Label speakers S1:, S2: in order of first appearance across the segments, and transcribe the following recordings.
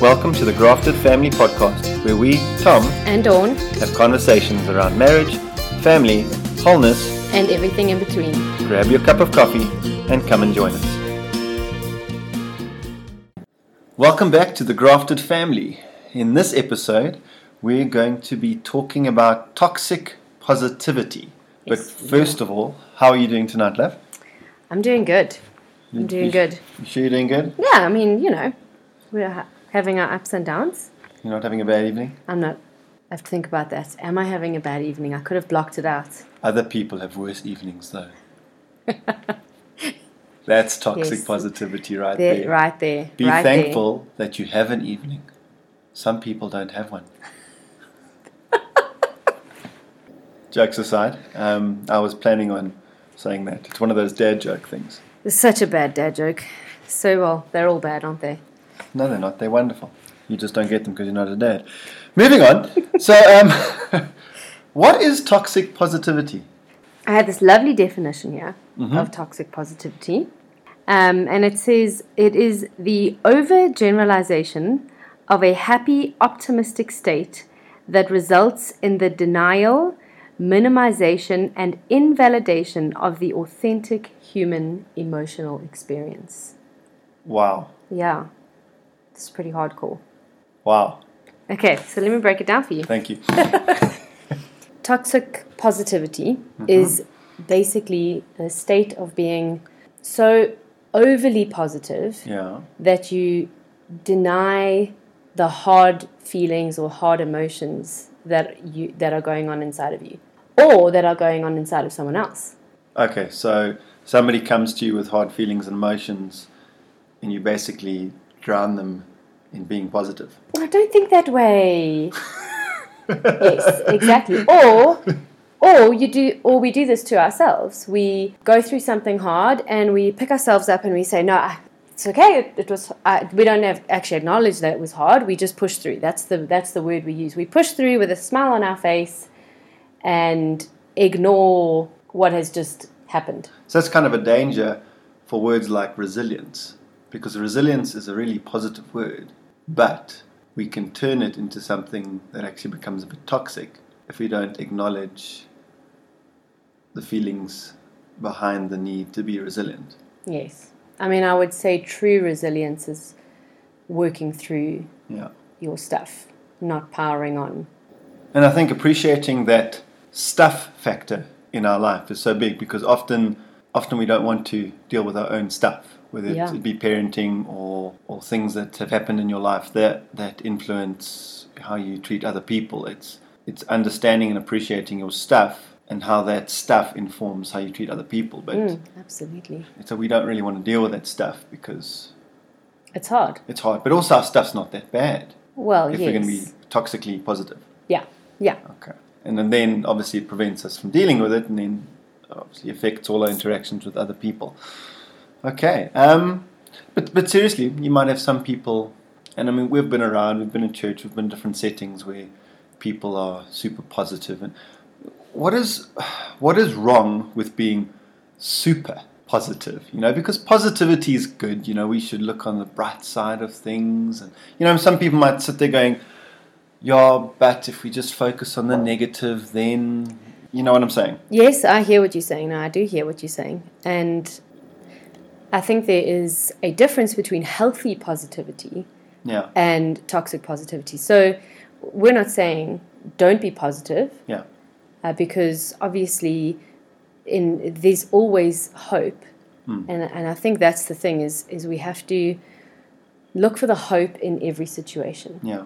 S1: Welcome to the Grafted Family Podcast, where we, Tom,
S2: and Dawn,
S1: have conversations around marriage, family, wholeness,
S2: and everything in between.
S1: Grab your cup of coffee and come and join us. Welcome back to the Grafted Family. In this episode, we're going to be talking about toxic positivity. But
S2: Yes,
S1: first of all, how are you doing tonight, love?
S2: I'm doing good. I'm doing
S1: You-
S2: good.
S1: You sure you're doing good?
S2: Yeah, I mean, you know, we're having our ups and downs.
S1: You're not having a bad evening?
S2: I'm not. I have to think about that. Am I having a bad evening? I could have blocked it out.
S1: Other people have worse evenings, though. That's toxic
S2: Yes.
S1: positivity right
S2: There,
S1: there.
S2: right there.
S1: Be
S2: right
S1: thankful that you have an evening. Some people don't have one. Jokes aside, um, I was planning on saying that. It's one of those dad joke things.
S2: It's such a bad dad joke. So well, they're all bad, aren't they?
S1: No, they're not. They're wonderful. You just don't get them because you're not a dad. Moving on. so, um, what is toxic positivity?
S2: I had this lovely definition here
S1: Mm-hmm.
S2: of toxic positivity. Um, and it says it is the overgeneralization of a happy, optimistic state that results in the denial, minimization, and invalidation of the authentic human emotional experience.
S1: Wow.
S2: Yeah, it's pretty hardcore.
S1: Wow.
S2: Okay, so let me break it down for you.
S1: Thank you.
S2: toxic positivity mm-hmm. is basically a state of being so overly positive
S1: Yeah.
S2: that you deny the hard feelings or hard emotions that you that are going on inside of you or that are going on inside of someone else
S1: Okay, so somebody comes to you with hard feelings and emotions, and you basically drown them in being positive.
S2: i don't think that way. Yes exactly. Or or you do or we do this to ourselves. We go through something hard and we pick ourselves up and we say no it's okay. It, it was I, we don't have actually acknowledge that it was hard. We just push through. That's the that's the word we use. We push through with a smile on our face and ignore what has just happened.
S1: So that's kind of a danger for words like resilience, because resilience is a really positive word, but we can turn it into something that actually becomes a bit toxic if we don't acknowledge the feelings behind the need to be resilient.
S2: yes i mean i would say true resilience is working through
S1: Yeah.
S2: your stuff not powering on
S1: And I think appreciating that stuff factor in our life is so big because often often we don't want to deal with our own stuff, whether
S2: Yeah.
S1: it be parenting or, or things that have happened in your life that, that influence how you treat other people. It's it's understanding and appreciating your stuff and how that stuff informs how you treat other people. But
S2: Mm, absolutely
S1: so we don't really want to deal with that stuff because
S2: It's hard.
S1: it's hard. But also our stuff's not that bad
S2: Well, yeah.
S1: if
S2: yes.
S1: we're going to be toxically positive.
S2: Yeah, yeah.
S1: Okay. And then, then obviously it prevents us from dealing with it and then obviously affects all our interactions with other people. Okay. Um, but, but seriously, you might have some people, and I mean, we've been around, we've been in church, we've been in different settings where people are super positive. And what is, what is wrong with being super positive? You know, because positivity is good. You know, we should look on the bright side of things. And, you know, some people might sit there going, yeah, but if we just focus on the negative, then you know what I'm saying.
S2: Yes, I hear what you're saying. No, I do hear what you're saying. And I think there is a difference between healthy positivity
S1: Yeah,
S2: and toxic positivity. So we're not saying don't be positive
S1: yeah,
S2: uh, because obviously in there's always hope. And, and I think that's the thing is is we have to look for the hope in every situation.
S1: yeah,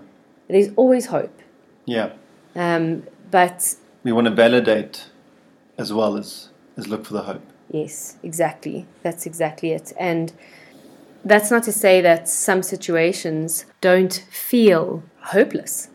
S2: There's always hope.
S1: yeah.
S2: Um, but
S1: We want to validate as well as as look for the hope.
S2: Yes, exactly. That's exactly it. And that's not to say that some situations don't feel hopeless.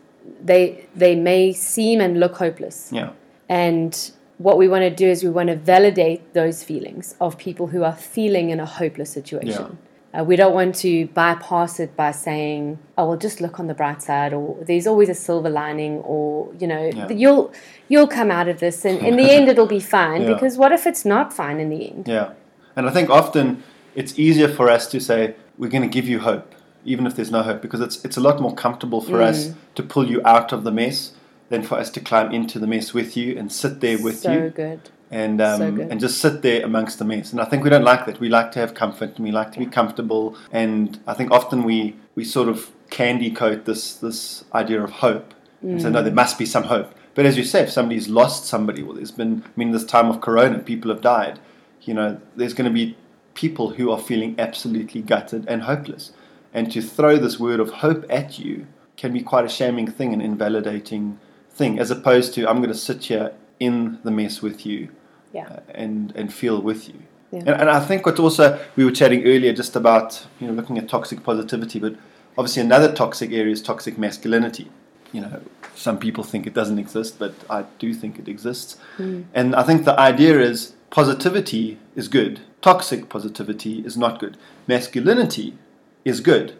S2: They they may seem and look hopeless.
S1: Yeah,
S2: And what we want to do is we want to validate those feelings of people who are feeling in a hopeless situation. Uh, we don't want to bypass it by saying, "Oh, well, just look on the bright side," or "There's always a silver lining," or you know,
S1: Yeah.
S2: "You'll you'll come out of this, and in the end, it'll be fine."
S1: Yeah.
S2: Because what if it's not fine in the end?
S1: yeah. And I think often it's easier for us to say we're going to give you hope even if there's no hope, because it's it's a lot more comfortable for
S2: Mm.
S1: us to pull you out of the mess than for us to climb into the mess with you and sit there with
S2: so
S1: you So
S2: good.
S1: And um,
S2: So
S1: and just sit there amongst the mess. And I think we don't like that. We like to have comfort and we like to be comfortable. And I think often we we sort of candy coat this this idea of hope and say no, there must be some hope. But as you say, if somebody's lost somebody, well, there's been I mean, this time of Corona, people have died. You know, there's going to be people who are feeling absolutely gutted and hopeless. And to throw this word of hope at you can be quite a shaming thing and invalidating thing, as opposed to I'm going to sit here in the mess with you
S2: Yeah.
S1: uh, and and feel with you.
S2: Yeah.
S1: And, and I think what also we were chatting earlier just about you know looking at toxic positivity, but obviously another toxic area is toxic masculinity. You know, some people think it doesn't exist, but I do think it exists. And I think the idea is positivity is good. Toxic positivity is not good. Masculinity is good.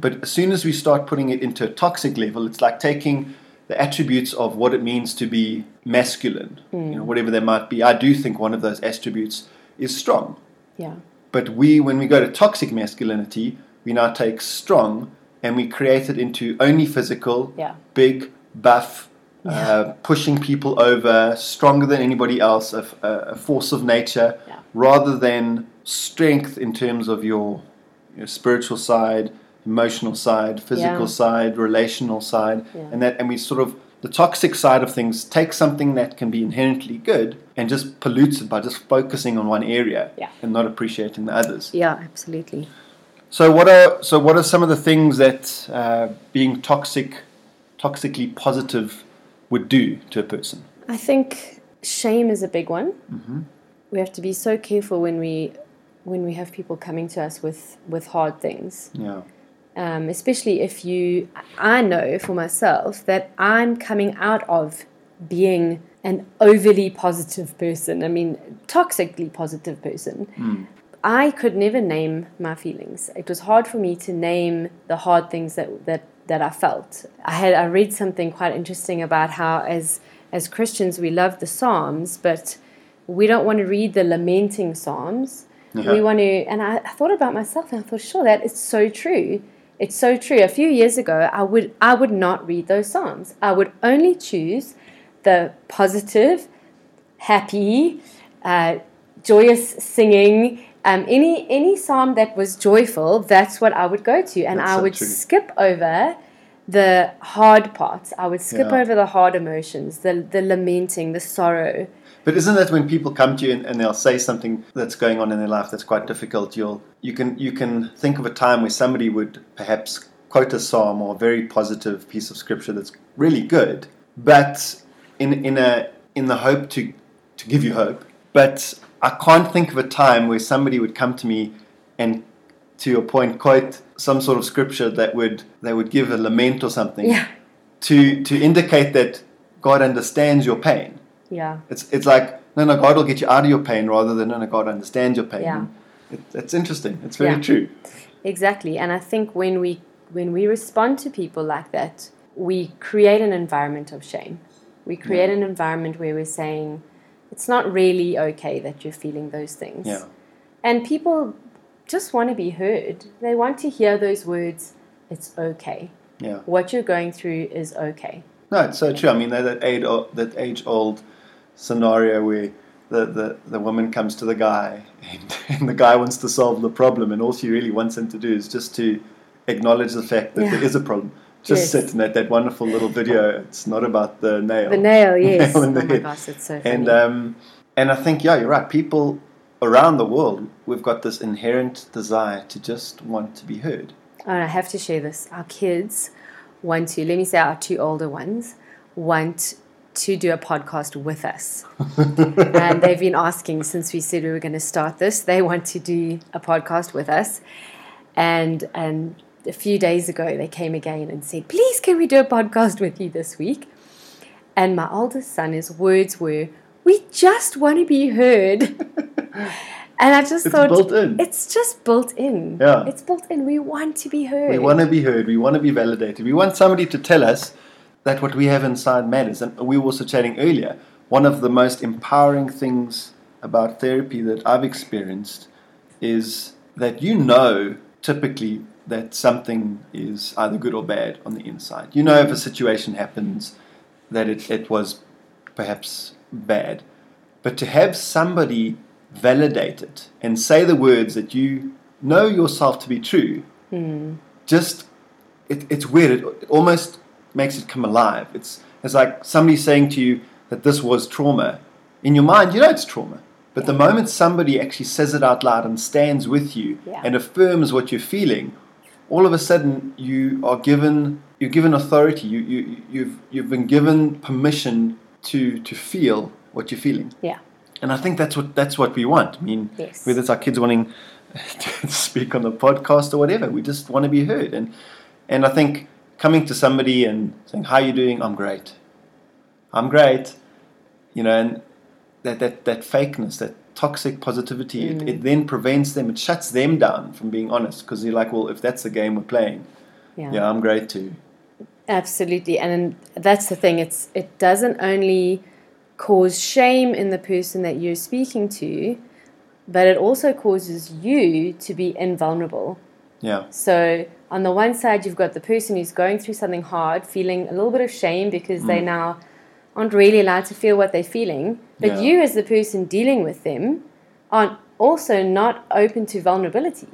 S1: But as soon as we start putting it into a toxic level, it's like taking the attributes of what it means to be masculine, you know, whatever they might be. I do think one of those attributes is strong.
S2: Yeah.
S1: But we, when we go to toxic masculinity, we now take strong and we create it into only physical,
S2: Yeah.
S1: big, buff, uh, pushing people over, stronger than anybody else, a, a, a force of nature,
S2: Yeah.
S1: rather than strength in terms of your, your spiritual side, emotional side, physical
S2: Yeah.
S1: side, relational side,
S2: Yeah.
S1: and that, and we sort of the toxic side of things take something that can be inherently good and just pollutes it by just focusing on one area
S2: Yeah.
S1: and not appreciating the others.
S2: Yeah, absolutely.
S1: So what are so what are some of the things that uh, being toxic, toxically positive, would do to a person?
S2: I think shame is a big one. We have to be so careful when we when we have people coming to us with with hard things.
S1: Yeah,
S2: um, especially if you i know for myself that i'm coming out of being an overly positive person i mean toxically positive person. I could never name my feelings. It was hard for me to name the hard things that that that i felt. I had i read something quite interesting about how as as christians we love the psalms but we don't want to read the lamenting psalms. We want to and I, I thought about myself and i thought sure that is so true it's so true. A few years ago, I would I would not read those psalms. I would only choose the positive, happy, uh, joyous singing. Um, any any psalm that was joyful, that's what I would go to, and
S1: That's
S2: I
S1: so
S2: would
S1: true.
S2: skip over the hard parts. I would skip
S1: Yeah.
S2: over the hard emotions, the the lamenting, the sorrow.
S1: But isn't that when people come to you and, and they'll say something that's going on in their life that's quite difficult? You'll you can you can think of a time where somebody would perhaps quote a psalm or a very positive piece of scripture that's really good, but in in a in the hope to to give you hope. But I can't think of a time where somebody would come to me and to your point quote some sort of scripture that would that would give a lament or something
S2: Yeah,
S1: to to indicate that God understands your pain.
S2: Yeah,
S1: It's it's like no no God will get you out of your pain rather than no no God understands your pain.
S2: Yeah.
S1: It, it's interesting. It's very
S2: Yeah.
S1: true.
S2: exactly. And I think when we when we respond to people like that, we create an environment of shame. We create an environment where we're saying it's not really okay that you're feeling those things.
S1: Yeah.
S2: And people just want to be heard. They want to hear those words, it's okay.
S1: Yeah.
S2: What you're going through is okay.
S1: No, it's so true. I mean that that age that age old scenario where the, the, the woman comes to the guy and, and the guy wants to solve the problem and all she really wants him to do is just to acknowledge the fact that
S2: Yeah.
S1: there is a problem. Just
S2: Yes.
S1: sit in that, that wonderful little video. It's not about the nail.
S2: The nail, yes.
S1: Nail
S2: oh my
S1: head.
S2: gosh, it's so funny.
S1: And um, and I think yeah, you're right. People around the world, we've got this inherent desire to just want to be heard.
S2: And I have to share this. Our kids want to, let me say our two older ones, want to do a podcast with us. and they've been asking since we said we were going to start this, they want to do a podcast with us. And and a few days ago they came again and said, "Please can we do a podcast with you this week?" And my oldest son his words were, "We just want to be heard." and I just
S1: It's
S2: thought it's just built in.
S1: Yeah.
S2: It's built in. We want to be heard.
S1: We want to be heard. We want to be validated. We want somebody to tell us that what we have inside matters. And we were also chatting earlier. One of the most empowering things about therapy that I've experienced is that you know typically that something is either good or bad on the inside. You know if a situation happens that it, it was perhaps bad. But to have somebody validate it and say the words that you know yourself to be true, hmm. just it, it's weird. It, it almost makes it come alive. It's it's like somebody saying to you that this was trauma. In your mind, you know it's trauma. But the moment somebody actually says it out loud and stands with you
S2: Yeah.
S1: and affirms what you're feeling, all of a sudden you are given you're given authority. You, you you've you've been given permission to to feel what you're feeling.
S2: Yeah.
S1: And I think that's what that's what we want. I mean,
S2: Yes.
S1: whether it's our kids wanting to speak on the podcast or whatever, we just want to be heard. And and I think coming to somebody and saying, "How are you doing?" I'm great. I'm great. You know, and that that that fakeness, that toxic positivity, it, mm. it then prevents them. It shuts them down from being honest because you're like, well, if that's the game we're playing,
S2: Yeah.
S1: yeah, I'm great too.
S2: Absolutely, and that's the thing. It's it doesn't only cause shame in the person that you're speaking to, but it also causes you to be invulnerable.
S1: Yeah,
S2: So on the one side, you've got the person who's going through something hard, feeling a little bit of shame because they mm. now aren't really allowed to feel what they're feeling. But
S1: Yeah.
S2: you, as the person dealing with them, aren't also not open to vulnerability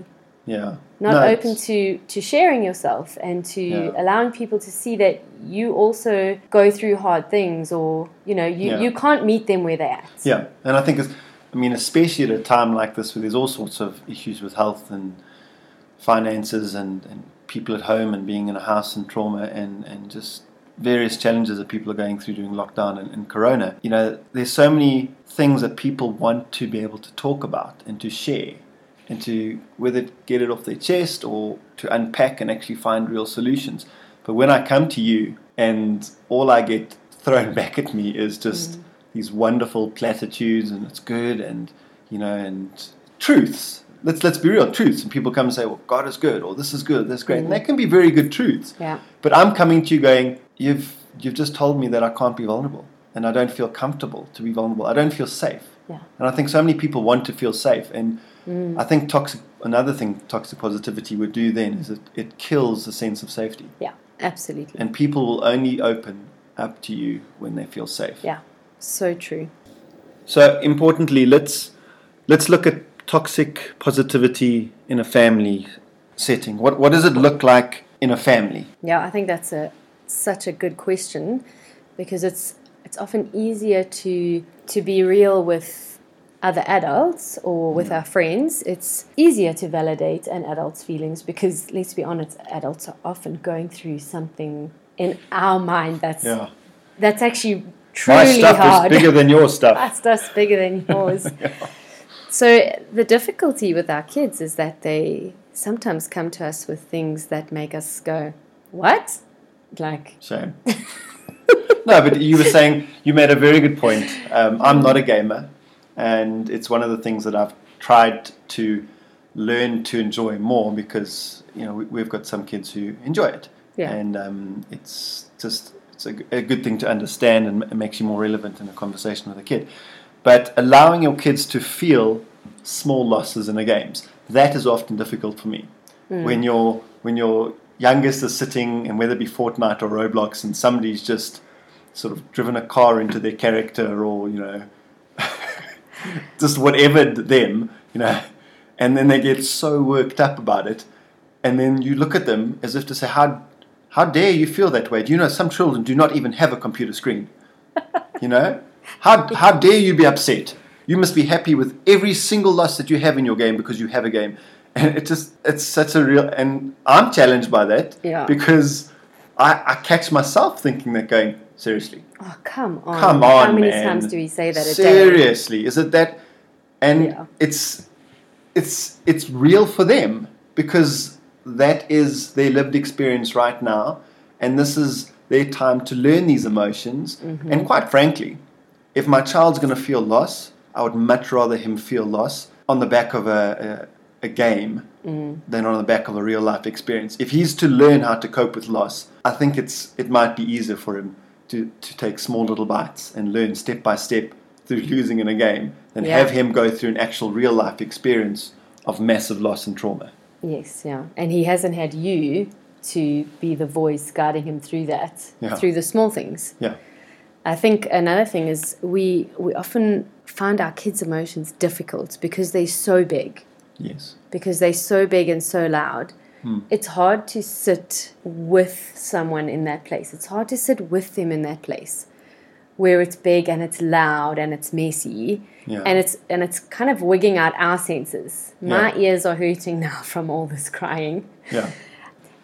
S1: yeah.
S2: not
S1: No,
S2: open to to sharing yourself and to
S1: Yeah.
S2: allowing people to see that you also go through hard things or you know you,
S1: Yeah.
S2: you can't meet them where they're at
S1: Yeah, and I think it's, I mean, especially at a time like this where there's all sorts of issues with health and finances and, and people at home and being in a house and trauma and, and just various challenges that people are going through during lockdown and, and corona. You know, there's so many things that people want to be able to talk about and to share and to whether get it off their chest or to unpack and actually find real solutions. But when I come to you and all I get thrown back at me is just mm. these wonderful platitudes and it's good and you know and truths. Let's let's be real, truths. And people come and say, Well, God is good or this is good, that's great. And that can be very good truths.
S2: yeah
S1: But I'm coming to you going, You've you've just told me that I can't be vulnerable and I don't feel comfortable to be vulnerable. I don't feel safe.
S2: yeah
S1: And I think so many people want to feel safe. And mm. I think toxic another thing toxic positivity would do then is it, it kills the sense of safety.
S2: yeah absolutely
S1: And people will only open up to you when they feel safe.
S2: yeah so true
S1: So importantly, let's let's look at toxic positivity in a family setting. What what does it look like in a family?
S2: yeah i think that's a such a good question because it's it's often easier to to be real with other adults or with mm. our friends it's easier to validate an adult's feelings because let's be honest adults are often going through something in our mind that's
S1: Yeah.
S2: that's actually truly My
S1: stuff
S2: hard.
S1: is bigger than your stuff.
S2: Our stuff's bigger than yours. So the difficulty with our kids is that they sometimes come to us with things that make us go, "What?" Like,
S1: Shame. no, but you were saying you made a very good point. Um, I'm not a gamer, and it's one of the things that I've tried to learn to enjoy more because you know we, we've got some kids who enjoy it,
S2: Yeah.
S1: and um, it's just it's a, a good thing to understand and it makes you more relevant in a conversation with a kid. But allowing your kids to feel small losses in the games that is often difficult for me. Hmm. When your when your youngest is sitting and whether it be Fortnite or Roblox and somebody's just sort of driven a car into their character or you know just whatever them you know and then they get so worked up about it and then you look at them as if to say how how dare you feel that way? Do you know some children do not even have a computer screen? You know how how dare you be upset you must be happy with every single loss that you have in your game because you have a game and it just it's such a real and i'm challenged by that
S2: Yeah.
S1: because i i catch myself thinking that going seriously
S2: oh, come on!
S1: Come on,
S2: How many
S1: man.
S2: times do we say that a day?
S1: Seriously, is it that? And
S2: Yeah.
S1: it's it's it's real for them because that is their lived experience right now, and this is their time to learn these emotions.
S2: Mm-hmm.
S1: And quite frankly, if my child's going to feel loss, I would much rather him feel loss on the back of a, a, a game
S2: Mm.
S1: than on the back of a real life experience. If he's to learn how to cope with loss, I think it's it might be easier for him to, to take small little bites and learn step by step through losing in a game than
S2: Yeah.
S1: have him go through an actual real life experience of massive loss and trauma.
S2: Yes, yeah. And he hasn't had you to be the voice guiding him through that,
S1: Yeah.
S2: through the small things.
S1: Yeah.
S2: I think another thing is we we often find our kids' emotions difficult because they're so big,
S1: Yes.
S2: because they're so big and so loud. Hmm. It's hard to sit with someone in that place. It's hard to sit with them in that place where it's big and it's loud and it's messy
S1: Yeah.
S2: and it's and it's kind of wigging out our senses. My
S1: Yeah.
S2: ears are hurting now from all this crying.
S1: Yeah.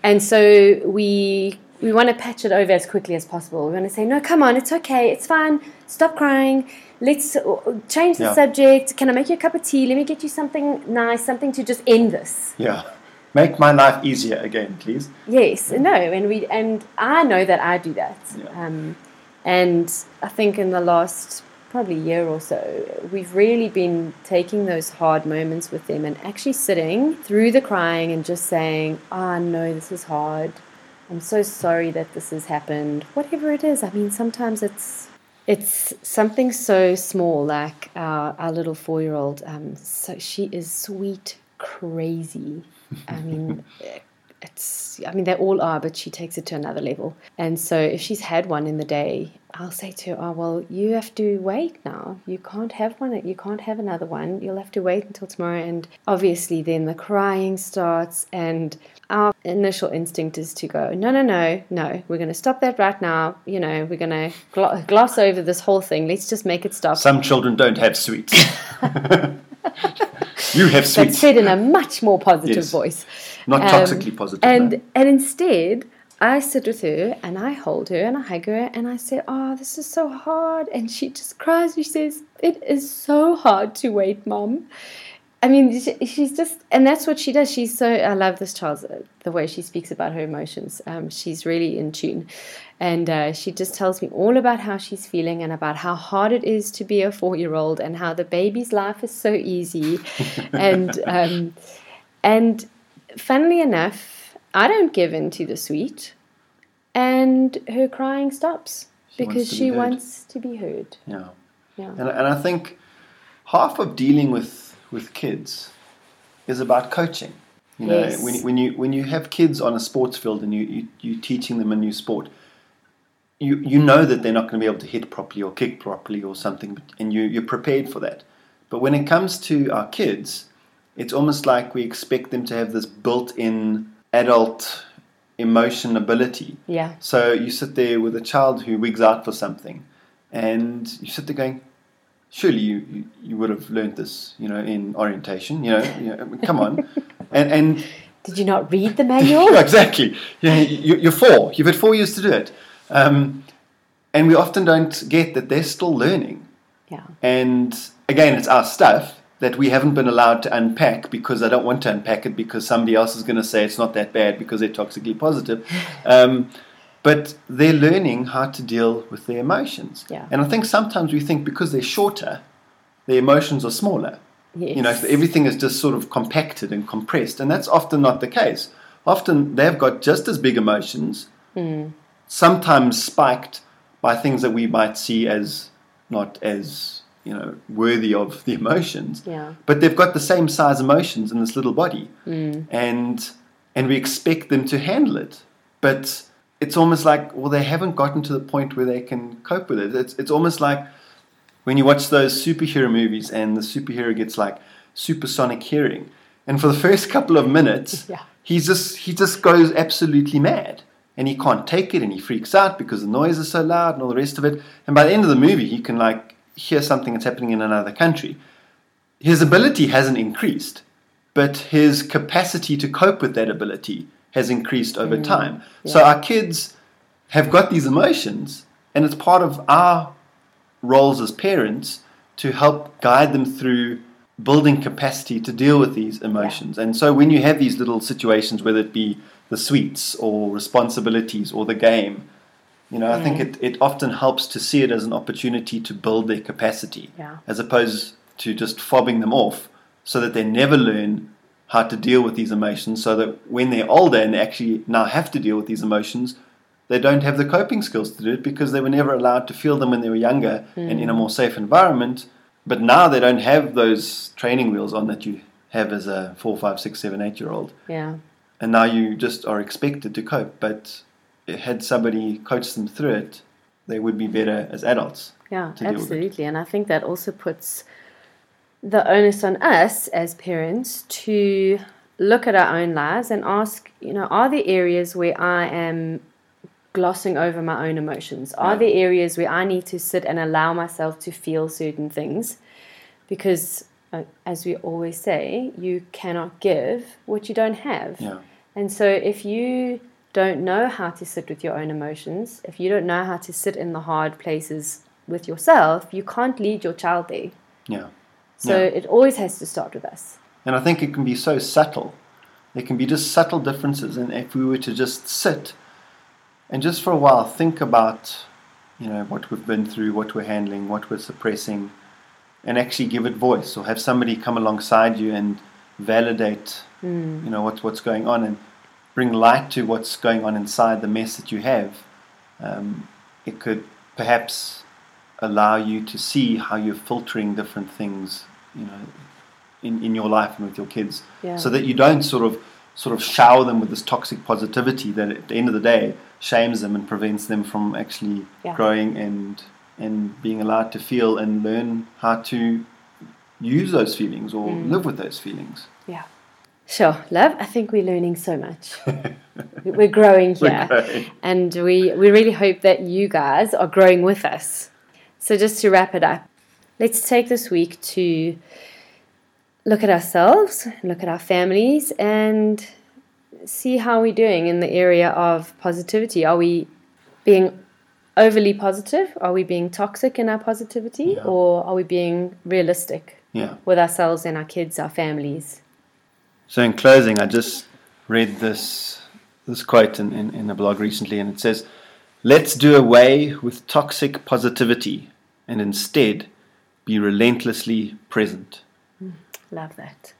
S2: And so we we want to patch it over as quickly as possible. We want to say, no, come on, it's okay, it's fine. Stop crying. Let's uh, change the
S1: Yeah.
S2: subject. Can I make you a cup of tea? Let me get you something nice, something to just end this.
S1: Yeah. Make my life easier again, please.
S2: Yes, no, and we and I know that I do that.
S1: Yeah.
S2: Um, and I think in the last probably year or so, we've really been taking those hard moments with them and actually sitting through the crying and just saying, "Ah, no, this is hard. I'm so sorry that this has happened. Whatever it is. I mean, sometimes it's it's something so small, like our, our little four year old. Um, so she is sweet crazy. I mean, it's I mean they all are, but she takes it to another level. And so if she's had one in the day, I'll say to her, "Oh well, you have to wait now. You can't have one. You can't have another one. You'll have to wait until tomorrow." And obviously, then the crying starts, and our initial instinct is to go, "No, no, no, no. We're going to stop that right now. You know, we're going to gl- gloss over this whole thing. Let's just make it stop."
S1: Some children don't have sweets. you have
S2: But said in a much more positive
S1: Yes.
S2: voice.
S1: Not
S2: Um,
S1: toxically positive.
S2: And
S1: no.
S2: and instead, I sit with her and I hold her and I hug her and I say, "Oh, this is so hard," and she just cries. She says, "It is so hard to wait, mom." I mean, she, she's just, and that's what she does. She's so. I love this child, the way she speaks about her emotions. Um, she's really in tune, and uh, she just tells me all about how she's feeling and about how hard it is to be a four-year-old and how the baby's life is so easy, and um, and funnily enough, I don't give in to the sweet, and her crying stops
S1: She
S2: because
S1: be
S2: she
S1: heard.
S2: wants to be heard.
S1: yeah.
S2: Yeah.
S1: And, and I think half of dealing with, with kids is about coaching. You know,
S2: Yes.
S1: when, when you when you have kids on a sports field and you, you you're teaching them a new sport, you you know that they're not going to be able to hit properly or kick properly or something, and you you're prepared for that. But when it comes to our kids, it's almost like we expect them to have this built-in adult emotion ability.
S2: Yeah.
S1: So you sit there with a child who wigs out for something, and you sit there going, "Surely you, you, you would have learned this, you know, in orientation. You know, you know come on." and and
S2: Did you not read the manual?
S1: exactly. You, you, you're four. You've had four years to do it, um, and we often don't get that they're still learning.
S2: yeah.
S1: And again, it's our stuff that we haven't been allowed to unpack because I don't want to unpack it because somebody else is going to say it's not that bad because they're toxically positive. Um, but they're learning how to deal with their emotions.
S2: Yeah.
S1: And I think sometimes we think because they're shorter, their emotions are smaller.
S2: Yes.
S1: You know, everything is just sort of compacted and compressed, and that's often not the case. Often they've got just as big emotions, hmm. sometimes spiked by things that we might see as not as you know worthy of the emotions.
S2: Yeah.
S1: But they've got the same size emotions in this little body, hmm. and and we expect them to handle it, but it's almost like well they haven't gotten to the point where they can cope with it. It's it's almost like when you watch those superhero movies and the superhero gets like supersonic hearing, and for the first couple of minutes,
S2: Yeah.
S1: he's just he just goes absolutely mad, and he can't take it, and he freaks out because the noise is so loud and all the rest of it. And by the end of the movie, he can like hear something that's happening in another country. His ability hasn't increased, but his capacity to cope with that ability has increased over mm. time. So our kids have got these emotions, and it's part of our roles as parents to help guide them through building capacity to deal with these emotions. And so when you have these little situations, whether it be the sweets or responsibilities or the game, you know, I think mm. it, it often helps to see it as an opportunity to build their capacity
S2: Yeah.
S1: as opposed to just fobbing them off so that they never learn how to deal with these emotions so that when they're older and they actually now have to deal with these emotions, they don't have the coping skills to do it because they were never allowed to feel them when they were younger and in a hmm. more safe environment. But now they don't have those training wheels on that you have as a four, five, six, seven, eight year old.
S2: Yeah.
S1: And now you just are expected to cope. But had somebody coached them through it, they would be better as adults.
S2: Yeah,
S1: to deal with it.
S2: absolutely. And I think that also puts the onus on us as parents to look at our own lives and ask, you know, are there areas where I am glossing over my own emotions? Are there areas where I need to sit and allow myself to feel certain things? Because, uh, as we always say, you cannot give what you don't have.
S1: Yeah.
S2: And so, if you don't know how to sit with your own emotions, if you don't know how to sit in the hard places with yourself, you can't lead your child there.
S1: Yeah.
S2: So,
S1: Yeah.
S2: it always has to start with us.
S1: And I think it can be so subtle. There can be just subtle differences. And if we were to just sit and just for a while think about, you know, what we've been through, what we're handling, what we're suppressing, and actually give it voice or have somebody come alongside you and validate, you know, what, what's going on and bring light to what's going on inside the mess that you have, um, it could perhaps allow you to see how you're filtering different things, you know, in, in your life and with your kids,
S2: Yeah.
S1: so that you don't sort of sort of shower them with this toxic positivity that at the end of the day shames them and prevents them from actually
S2: Yeah.
S1: growing and and being allowed to feel and learn how to use those feelings or
S2: Mm.
S1: live with those feelings.
S2: Yeah. Sure, love. I think we're learning so much. we're growing
S1: We're
S2: here.
S1: growing.
S2: And we, we really hope that you guys are growing with us. So, just to wrap it up, let's take this week to look at ourselves, look at our families, and see how we're doing in the area of positivity. Are we being overly positive? Are we being toxic in our positivity?
S1: Yeah.
S2: Or are we being realistic
S1: Yeah.
S2: with ourselves and our kids, our families?
S1: So in closing, I just read this this quote in, in, in a blog recently, and it says, "Let's do away with toxic positivity and instead be relentlessly present."
S2: Mm, love that.